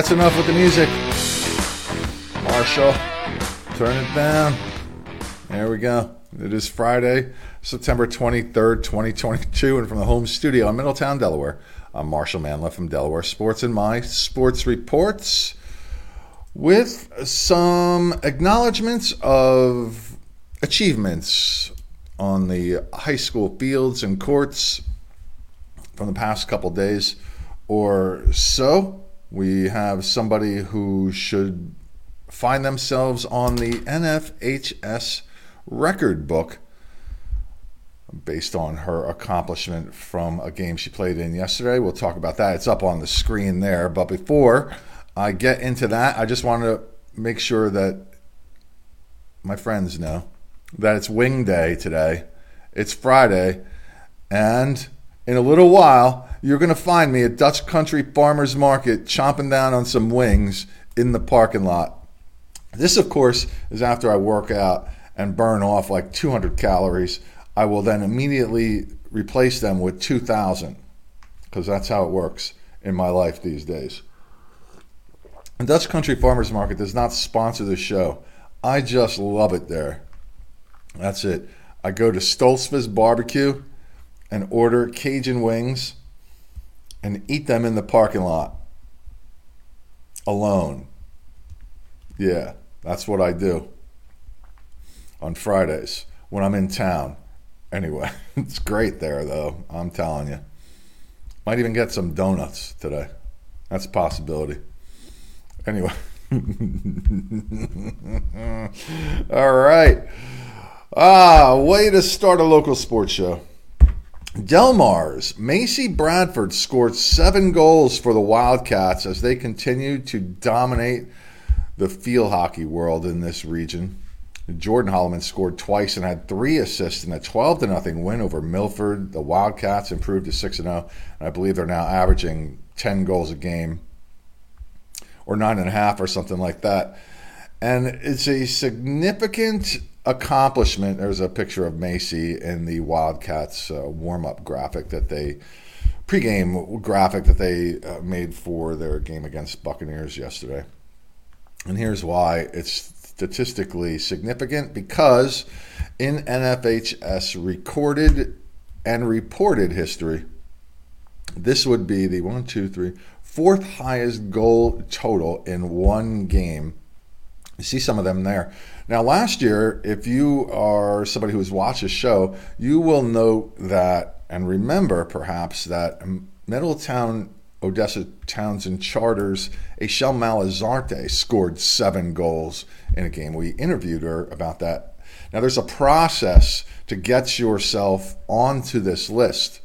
that's enough with the music. Marshall, turn it down. There we go. It is Friday, September 23rd, 2022, and from the home studio in Middletown, Delaware, I'm Marshall Manlove from Delaware Sports and my sports reports with some acknowledgments of achievements on the high school fields and courts from the past couple days or so. We have somebody who should find themselves on the NFHS record book based on her accomplishment from a game she played in yesterday. We'll talk about that. It's up on the screen there. But before I get into that, I just want to make sure that my friends know that it's wing day today. It's Friday. And in a little while, you're going to find me at Dutch Country Farmers Market chomping down on some wings in the parking lot. This, of course, is after I work out and burn off like 200 calories. I will then immediately replace them with 2,000 because that's how it works in my life these days. And Dutch Country Farmers Market does not sponsor the show. I just love it there. That's it. I go to Stoltzfus Barbecue and order Cajun wings and eat them in the parking lot alone. Yeah, that's what I do on Fridays when I'm in town. Anyway, it's great there though, I'm telling you. Might even get some donuts today. That's a possibility. Anyway. All right. Ah, way to start a local sports show. Delmar's Macy Bradford scored seven goals for the Wildcats as they continue to dominate the field hockey world in this region. Jordan Holloman scored twice and had three assists in a 12 to nothing win over Milford. The Wildcats improved to 6 0, and I believe they're now averaging 10 goals a game or nine and a half or something like that. And it's a significant accomplishment. There's a picture of Macy in the Wildcats uh, warm up graphic that they pregame graphic that they uh, made for their game against Buccaneers yesterday. And here's why it's statistically significant because in NFHS recorded and reported history, this would be the one, two, three, fourth highest goal total in one game. You see some of them there. Now, last year, if you are somebody who has watched the show, you will note that and remember perhaps that Middletown Odessa Townsend Charters, Eshel Malazarte scored seven goals in a game. We interviewed her about that. Now, there's a process to get yourself onto this list.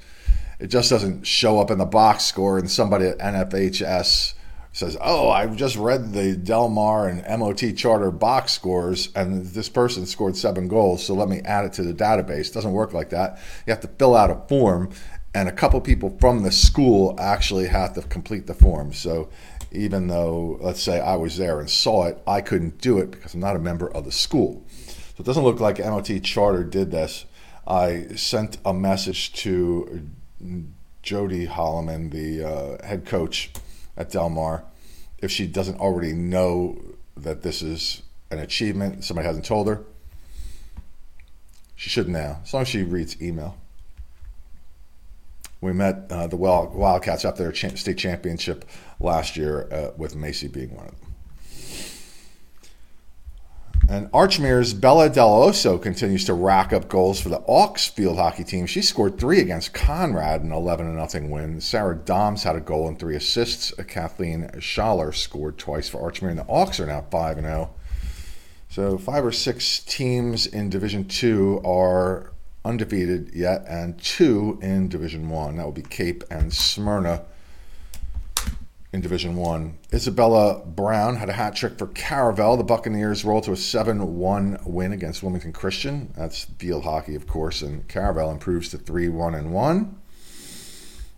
It just doesn't show up in the box score and somebody at NFHS says, "Oh, I've just read the Delmar and MOT charter box scores, and this person scored seven goals, so let me add it to the database." Doesn't work like that. You have to fill out a form, and a couple people from the school actually have to complete the form. So, even though, let's say, I was there and saw it, I couldn't do it because I'm not a member of the school. So it doesn't look like MOT charter did this. I sent a message to Jody Holloman, the uh, head coach at Delmar if she doesn't already know that this is an achievement, somebody hasn't told her. She should now, as long as she reads email. We met uh, the Wildcats after their state championship last year, uh, with Macy being one of them. And Archmere's Bella Del Oso continues to rack up goals for the Auks field hockey team. She scored three against Conrad in 11 0 win. Sarah Doms had a goal and three assists. Kathleen Schaller scored twice for Archmere, and the Auks are now 5 0. So five or six teams in Division Two are undefeated yet, and two in Division One. That would be Cape and Smyrna in Division One. Isabella Brown had a hat trick for Caravel. The Buccaneers rolled to a 7 1 win against Wilmington Christian. That's field hockey, of course, and Caravel improves to 3 1 and 1.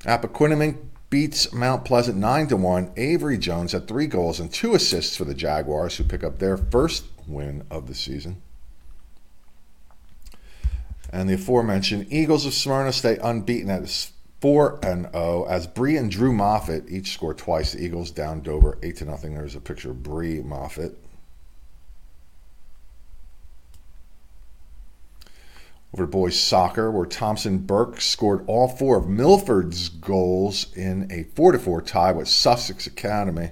Appoquinimink beats Mount Pleasant 9 1. Avery Jones had three goals and two assists for the Jaguars, who pick up their first win of the season. And the aforementioned Eagles of Smyrna stay unbeaten at 4 and 0 as Bree and Drew Moffitt each scored twice. The Eagles down Dover 8 to nothing. There's a picture of Bree Moffitt. Over to boys soccer, where Thompson Burke scored all four of Milford's goals in a 4 4 tie with Sussex Academy.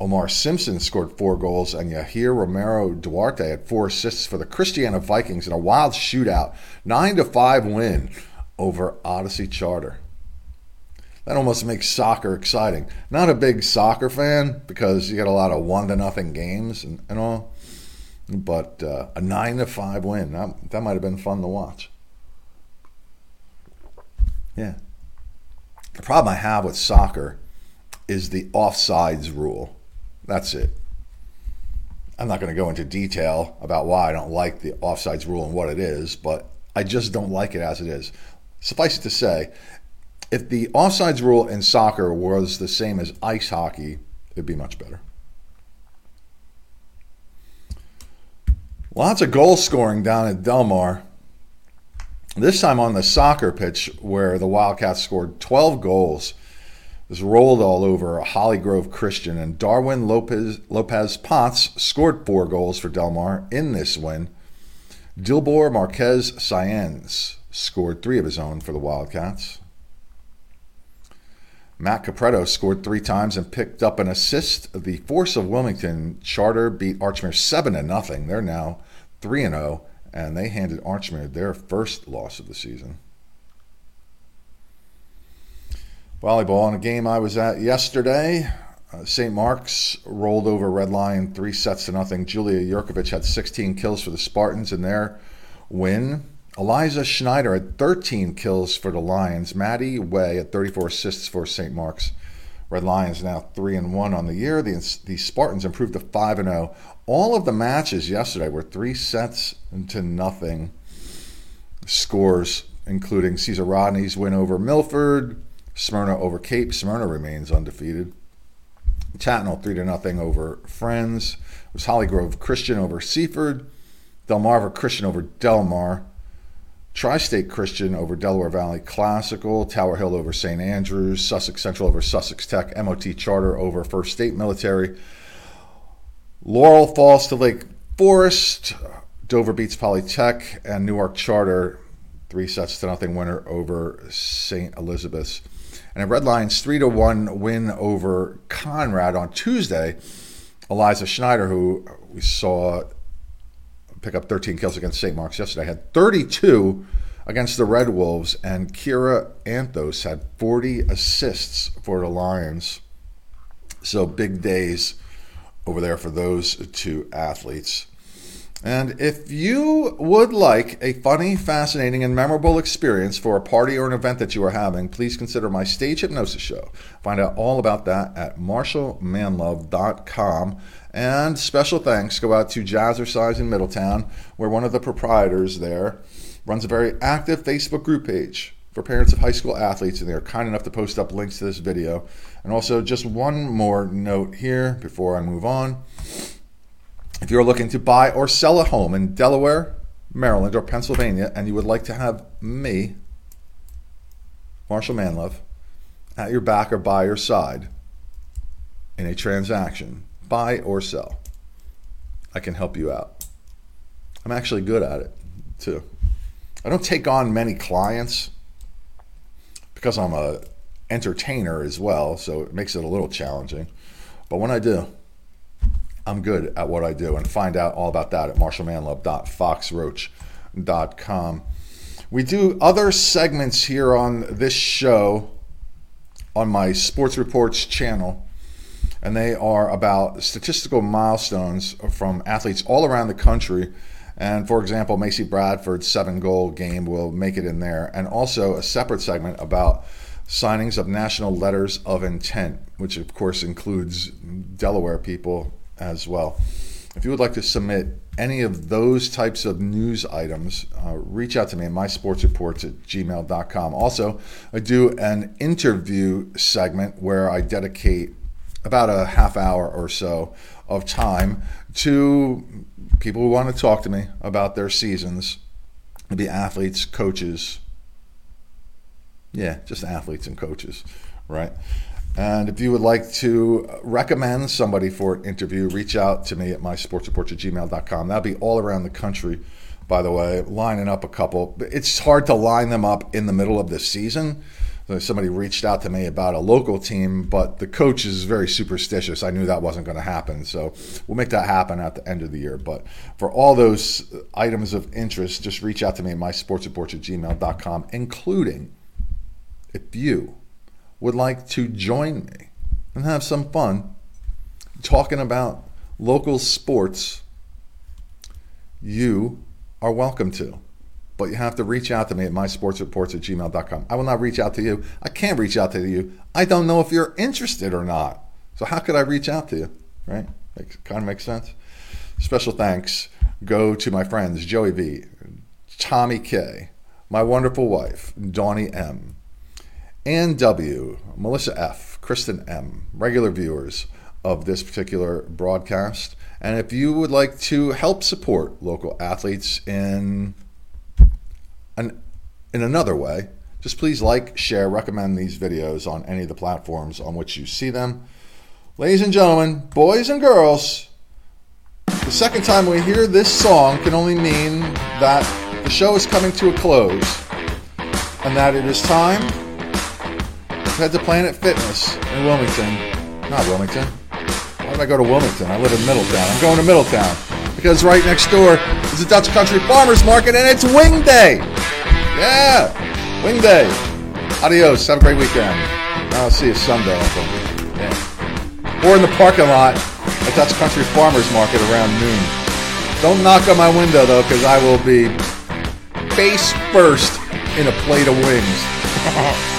Omar Simpson scored four goals, and Yahir Romero Duarte had four assists for the Christiana Vikings in a wild shootout, nine to five win over Odyssey Charter. That almost makes soccer exciting. Not a big soccer fan because you get a lot of one to nothing games and, and all, but uh, a nine to five win that, that might have been fun to watch. Yeah. The problem I have with soccer is the offsides rule. That's it. I'm not going to go into detail about why I don't like the offsides rule and what it is, but I just don't like it as it is. Suffice it to say, if the offsides rule in soccer was the same as ice hockey, it'd be much better. Lots of goal scoring down at Delmar. This time on the soccer pitch, where the Wildcats scored 12 goals was rolled all over Holly Grove Christian, and Darwin Lopez Lopez Potts scored four goals for Delmar in this win. Dilbor Marquez Saenz scored three of his own for the Wildcats. Matt Capretto scored three times and picked up an assist. The Force of Wilmington Charter beat Archmere 7 to nothing. They're now 3 and 0 and they handed Archmere their first loss of the season volleyball in a game I was at yesterday. Uh, St. Mark's rolled over Red Lion three sets to nothing. Julia Yurkovich had 16 kills for the Spartans in their win. Eliza Schneider had 13 kills for the Lions. Maddie Way had 34 assists for St. Mark's. Red Lions now three and one on the year. The, the Spartans improved to five and zero. All of the matches yesterday were three sets to nothing scores, including Caesar Rodney's win over Milford, Smyrna over Cape. Smyrna remains undefeated. Tatnall 3 to nothing over Friends. It was Holly Grove Christian over Seaford. Delmarva Christian over Delmar. Tri State Christian over Delaware Valley Classical. Tower Hill over St. Andrews. Sussex Central over Sussex Tech. MOT Charter over First State Military. Laurel falls to Lake Forest. Dover beats Polytech. And Newark Charter, three sets to nothing winner over St. Elizabeth's. And a Red Lions 3 to 1 win over Conrad on Tuesday. Eliza Schneider, who we saw pick up 13 kills against St. Mark's yesterday, had 32 against the Red Wolves, and Kira Anthos had 40 assists for the Lions. So big days over there for those two athletes. And if you would like a funny, fascinating, and memorable experience for a party or an event that you are having, please consider my stage hypnosis show. Find out all about that at marshallmanlove.com. And special thanks go out to Jazzercise in Middletown, where one of the proprietors there runs a very active Facebook group page for parents of high school athletes, and they are kind enough to post up links to this video. And also, just one more note here before I move on. If you're looking to buy or sell a home in Delaware, Maryland, or Pennsylvania, and you would like to have me, Marshall Manlove, at your back or by your side in a transaction, buy or sell, I can help you out. I'm actually good at it too. I don't take on many clients because I'm a entertainer as well, so it makes it a little challenging. But when I do, I'm good at what I do. And find out all about that at marshallmanlove.foxroach.com. We do other segments here on this show on my Sports Reports channel, and they are about statistical milestones from athletes all around the country. And for example, Macy Bradford's seven goal game will make it in there. And also a separate segment about signings of national letters of intent, which of course includes Delaware people as well. If you would like to submit any of those types of news items, uh, reach out to me at mysportsreports at gmail.com. Also, I do an interview segment where I dedicate about a half hour or so of time to people who want to talk to me about their seasons It'd be athletes, coaches. Yeah, just athletes and coaches, right? And if you would like to recommend somebody for an interview, reach out to me at mysportsreports at gmail.com. That'll be all around the country, by the way, lining up a couple. It's hard to line them up in the middle of the season. Somebody reached out to me about a local team, but the coach is very superstitious. I knew that wasn't going to happen. So we'll make that happen at the end of the year. But for all those items of interest, just reach out to me at mysportsreports at gmail.com, including if you would like to join me and have some fun talking about local sports, you are welcome to. But you have to reach out to me at mysportsreports at gmail.com. I will not reach out to you. I can't reach out to you. I don't know if you're interested or not. So how could I reach out to you? Right? Makes, kind of makes sense. Special thanks go to my friends Joey V, Tommy K, my wonderful wife, Donnie M, Ann W., Melissa F., Kristen M., regular viewers of this particular broadcast. And if you would like to help support local athletes in an, in another way, just please like, share, recommend these videos on any of the platforms on which you see them. Ladies and gentlemen, boys and girls, the second time we hear this song can only mean that the show is coming to a close and that it is time head to Planet Fitness in Wilmington. Not Wilmington. Why did I go to Wilmington? I live in Middletown. I'm going to Middletown because right next door is the Dutch Country Farmers Market and it's Wing Day. Yeah, Wing Day. Adios. Have a great weekend. I'll see you Sunday. Yeah. Or in the parking lot at Dutch Country Farmers Market around noon. Don't knock on my window though, because I will be face first in a plate of wings.